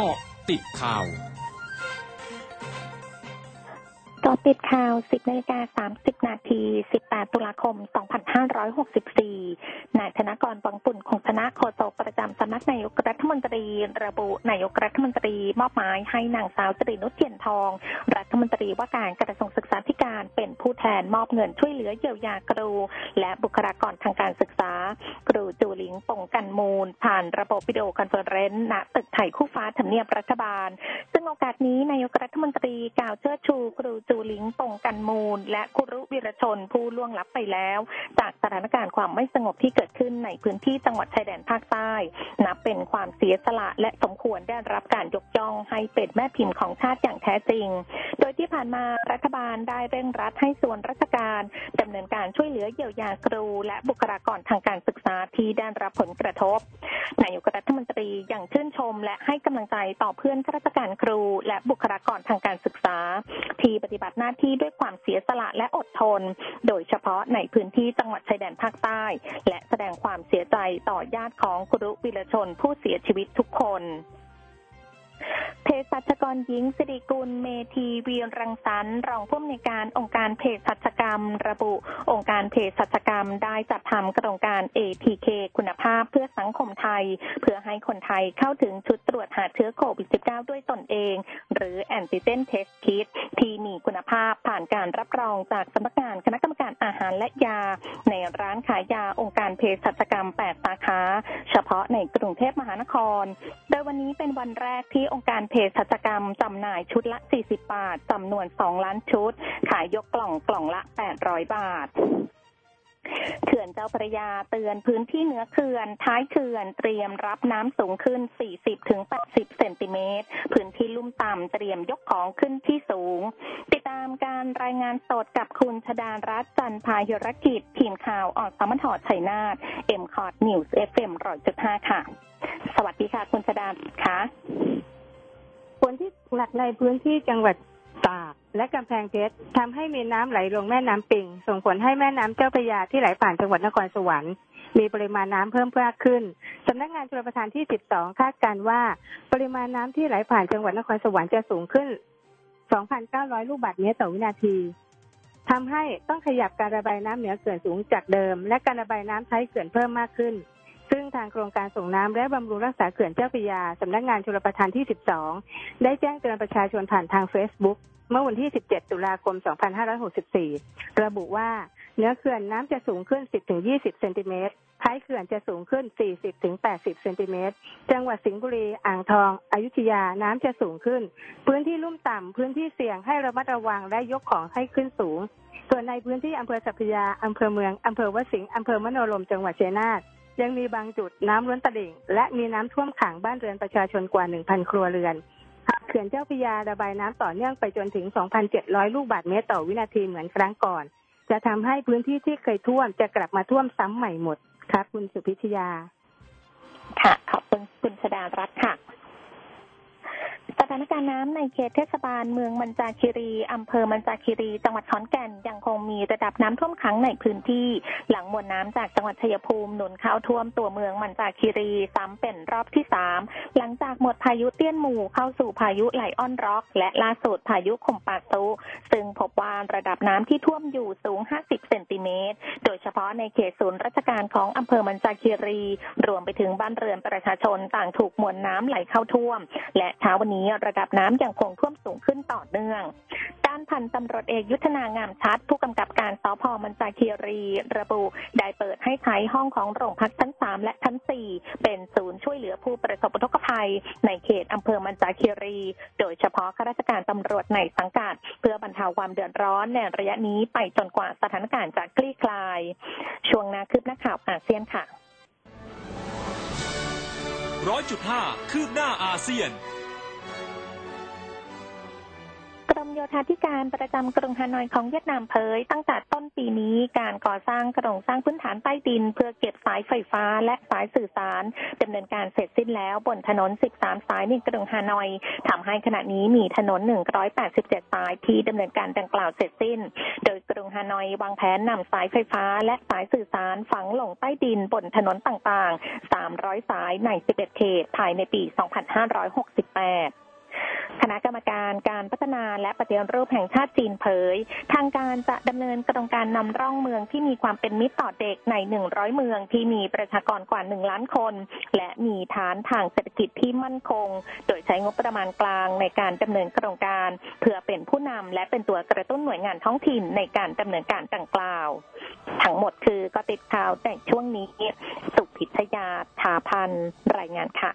เกาะติดข่าว กาะติดข่าว 10นาฬิกา30 นาที 18 ตุลาคม 2564 นายธนกรวังปุ่นคงชนะโฆษกประจำสำนักนายกรัฐมนตรี ระบุนายกรัฐมนตรี มอบหมายให้นางสาวจรินุชเทียนทอง รัฐมนตรีว่าการกระทรวงศึกษาธิการเป็นผู้แทนมอบเงินช่วยเหลือเยียวยาครู และบุคลากรทางการศึกษา ครูจูหลิงปงกันมูล ผ่านระบบวิดีโอคอนเฟอเรนซ์ณตึกไทยคู่ฟ้าทำเนียบรัฐบาล โอกาสนี้นายกรัฐมนตรีกล่าวเชิดชู ครูจูหลิงปงกันมูล และครูวีรชนผู้ล่วงลับไปแล้ว จากสถานการณ์ความไม่สงบที่เกิดขึ้นในพื้นที่จังหวัดชายแดนภาคใต้ นับเป็นความเสียสละและสมควรได้รับการยกย่องให้เป็นแม่พิมพ์ของชาติอย่างแท้จริง โดยที่ผ่านมารัฐบาลได้เร่งรัดให้ส่วนราชการดำเนินการช่วยเหลือเยียวยาครู และบุคลากรทางการศึกษาที่ได้รับผลกระทบนายกรัฐมนตรียังชื่นชม และให้กำลังใจต่อเพื่อนข้าราชการครูและบุคลากรทางการศึกษา ที่ปฏิบัติหน้าที่ด้วยความเสียสละและอดทน โดยเฉพาะในพื้นที่จังหวัดชายแดนภาคใต้ และแสดงความเสียใจต่อญาติของครูวิรชนผู้เสียชีวิตทุกคน เภสัชกรหญิงสิริกุลเมธีวีรังสรรค์รองผู้อำนวยการองค์การเภสัชกรรม ระบุ องค์การเภสัชกรรมได้จัดทำโครงการ ATK คุณภาพเพื่อสังคมไทย เพื่อให้คนไทยเข้าถึงชุดตรวจหาเชื้อโควิด -19 ด้วยตนเอง หรือ Antigen Test Kit ที่มีคุณภาพผ่านการรับรองจากสำนักงานคณะกรรมการอาหารและยา ในร้านขายยาองค์การเภสัชกรรม 8 สาขา เฉพาะในกรุงเทพมหานคร โดยวันนี้เป็นวันแรกที่องค์การเภสัชกรรมจำหน่ายชุดละ 40 บาทจำนวน 2 ล้านชุด ขายยกกล่องกล่องละ 800 บาทเขื่อนเจ้าพระยาเตือนพื้นที่เนื้อเขื่อน ท้ายเขื่อนเตรียมรับน้ำสูงขึ้น 40ถึง80 เซนติเมตร พื้นที่ลุ่มต่ำเตรียมยกของขึ้นที่สูง ติดตามการรายงานสดกับคุณชดารัตน์จันทร์พายุรกิจ ทีมข่าวออกสมทอชัยนาทMCOT News FM ร้อยจุดห้าค่ะ สวัสดีค่ะ คุณชดาค่ะ ฝนที่หนักในพื้นที่จังหวัดตากและกำแพงเพชรทำให้มีน้ำไหลลงแม่น้ำปิง ส่งผลให้แม่น้ำเจ้าพระยาที่ไหลผ่านจังหวัดนครสวรรค์มีปริมาณน้ำเพิ่มมากขึ้นสำนักงานชลประทานที่ 12 คาดการว่า ปริมาณน้ำที่ไหลผ่านจังหวัดนครสวรรค์จะสูงขึ้น 2,900 ลูกบาศก์เมตรต่อวินาทีทำให้ต้องขยับการระบายน้ำเหนือเขื่อนสูงจากเดิม และการระบายน้ำท้ายเขื่อนเพิ่มมากขึ้น ซึ่งทางโครงการส่งน้ำและบำรุงรักษาเขื่อนเจ้าพระยาสำนักงานชลประทานที่ 12 ได้แจ้งเตือนประชาชนผ่านทาง Facebook เมื่อวันที่ 17 ตุลาคม 2564 ระบุว่าเนื้อเขื่อนน้ำจะสูงขึ้น 10-20 เซนติเมตร ท้ายเขื่อนจะสูงขึ้น 40-80 เซนติเมตร จังหวัดสิงห์บุรี อ่างทอง อยุธยา น้ำจะสูงขึ้น พื้นที่ลุ่มต่ำ พื้นที่เสี่ยงให้ระมัดระวังและยกของให้ขึ้นสูง ส่วนในพื้นที่อำเภอสัพพยา อำเภอเมือง อำเภอวสิงห์ อำเภอมโนรม จังหวัดเชัยงนาท ยังมีบางจุดน้ำล้นตลิ่ง และมีน้ำท่วมขังบ้านเรือนประชาชนกว่า 1,000 ครัวเรือนเขื่อนเจ้าพยาระบายน้ำต่อเนื่องไปจนถึง 2,700 ลูกบาศก์เมตรต่อวินาทีเหมือนครั้งก่อน จะทำให้พื้นที่ที่เคยท่วมจะกลับมาท่วมซ้ำใหม่หมดครับคุณสุพิชยา ค่ะ ขอบคุณคุณชดารัตน์ค่ะ ถานการณ์น้ำในเขตเทศบาลเมืองมันจาคีรีอำเภอมันจาคีรี จังหวัดขอนแก่นยังคงมีระดับน้ำท่วมขังในพื้นที่ หลังมวลน้ำจากจังหวัดชัยภูมิหนุนเข้าท่วมตัวเมืองมันจาคีรีซ้ำเป็นรอบที่สามหลังจากหมดพายุเตี้ยนหมู่เข้าสู่พายุไหลออนร็อก และล่าสุดพายุข่มปากซุซึ่งพบว่าระดับน้ำที่ท่วมอยู่สูง 50 เซนติเมตร โดยเฉพาะในเขตศูนย์ราชการของอำเภอมันจาคีรี รวมไปถึงบ้านเรือนประชาชนต่างถูกมวลน้ำไหลเข้าท่วม และเช้าวันนี้ระดับน้ำยังคงท่วมสูงขึ้นต่อเนื่องด้านพันตำรวจเอกยุทธนางามชัด ผู้กำกับการสพมันจาคีรี ระบุได้เปิดให้ใช้ห้องของโรงพักชั้น 3 และชั้น 4 เป็นศูนย์ช่วยเหลือผู้ประสบอุทกภัย ในเขตอำเภอมันจาคีรี โดยเฉพาะข้าราชการตำรวจในสังกัด เพื่อบรรเทาความเดือดร้อนในระยะนี้ไปจนกว่าสถานการณ์จะคลี่คลาย ช่วงนาคืบหน้าข่าวอาเซียนค่ะร้อยจุดห้าคืบหน้าอาเซียน โยธาธิการประจำกรุงฮานอยของเวียดนามเผย ตั้งแต่ต้นปีนี้การก่อสร้างกระงสร้างพื้นฐานใต้ดิน เพื่อเก็บสายไฟฟ้าและสายสื่อสารดำเนินการเสร็จสิ้นแล้วบนถนน 13 สายในกรุงฮานอยทำให้ขณะนี้มีถนน 187 สายที่ดำเนินการดังกล่าวเสร็จสิ้น โดยกรุงฮานอยวางแผนนำสายไฟฟ้าและสายสื่อสารฝังลงใต้ดินบนถนนต่างๆ 300 สายใน 11 เขตภายในปี 2568 คณะกรรมการการพัฒนาและปฏิรูปแห่งชาติจีนเผย ทางการจะดำเนินโครงการนำร่องเมืองที่มีความเป็นมิตรต่อเด็กใน 100 เมืองที่มีประชากรกว่า 1 ล้านคน และมีฐานทางเศรษฐกิจที่มั่นคง โดยใช้งบประมาณกลางในการดำเนินโครงการ เพื่อเป็นผู้นำและเป็นตัวกระตุ้นหน่วยงานท้องถิ่นในการดำเนินการดังกล่าว ทั้งหมดคือก็ติดข่าวในช่วงนี้สุพิชยาถาพันรายงานค่ะ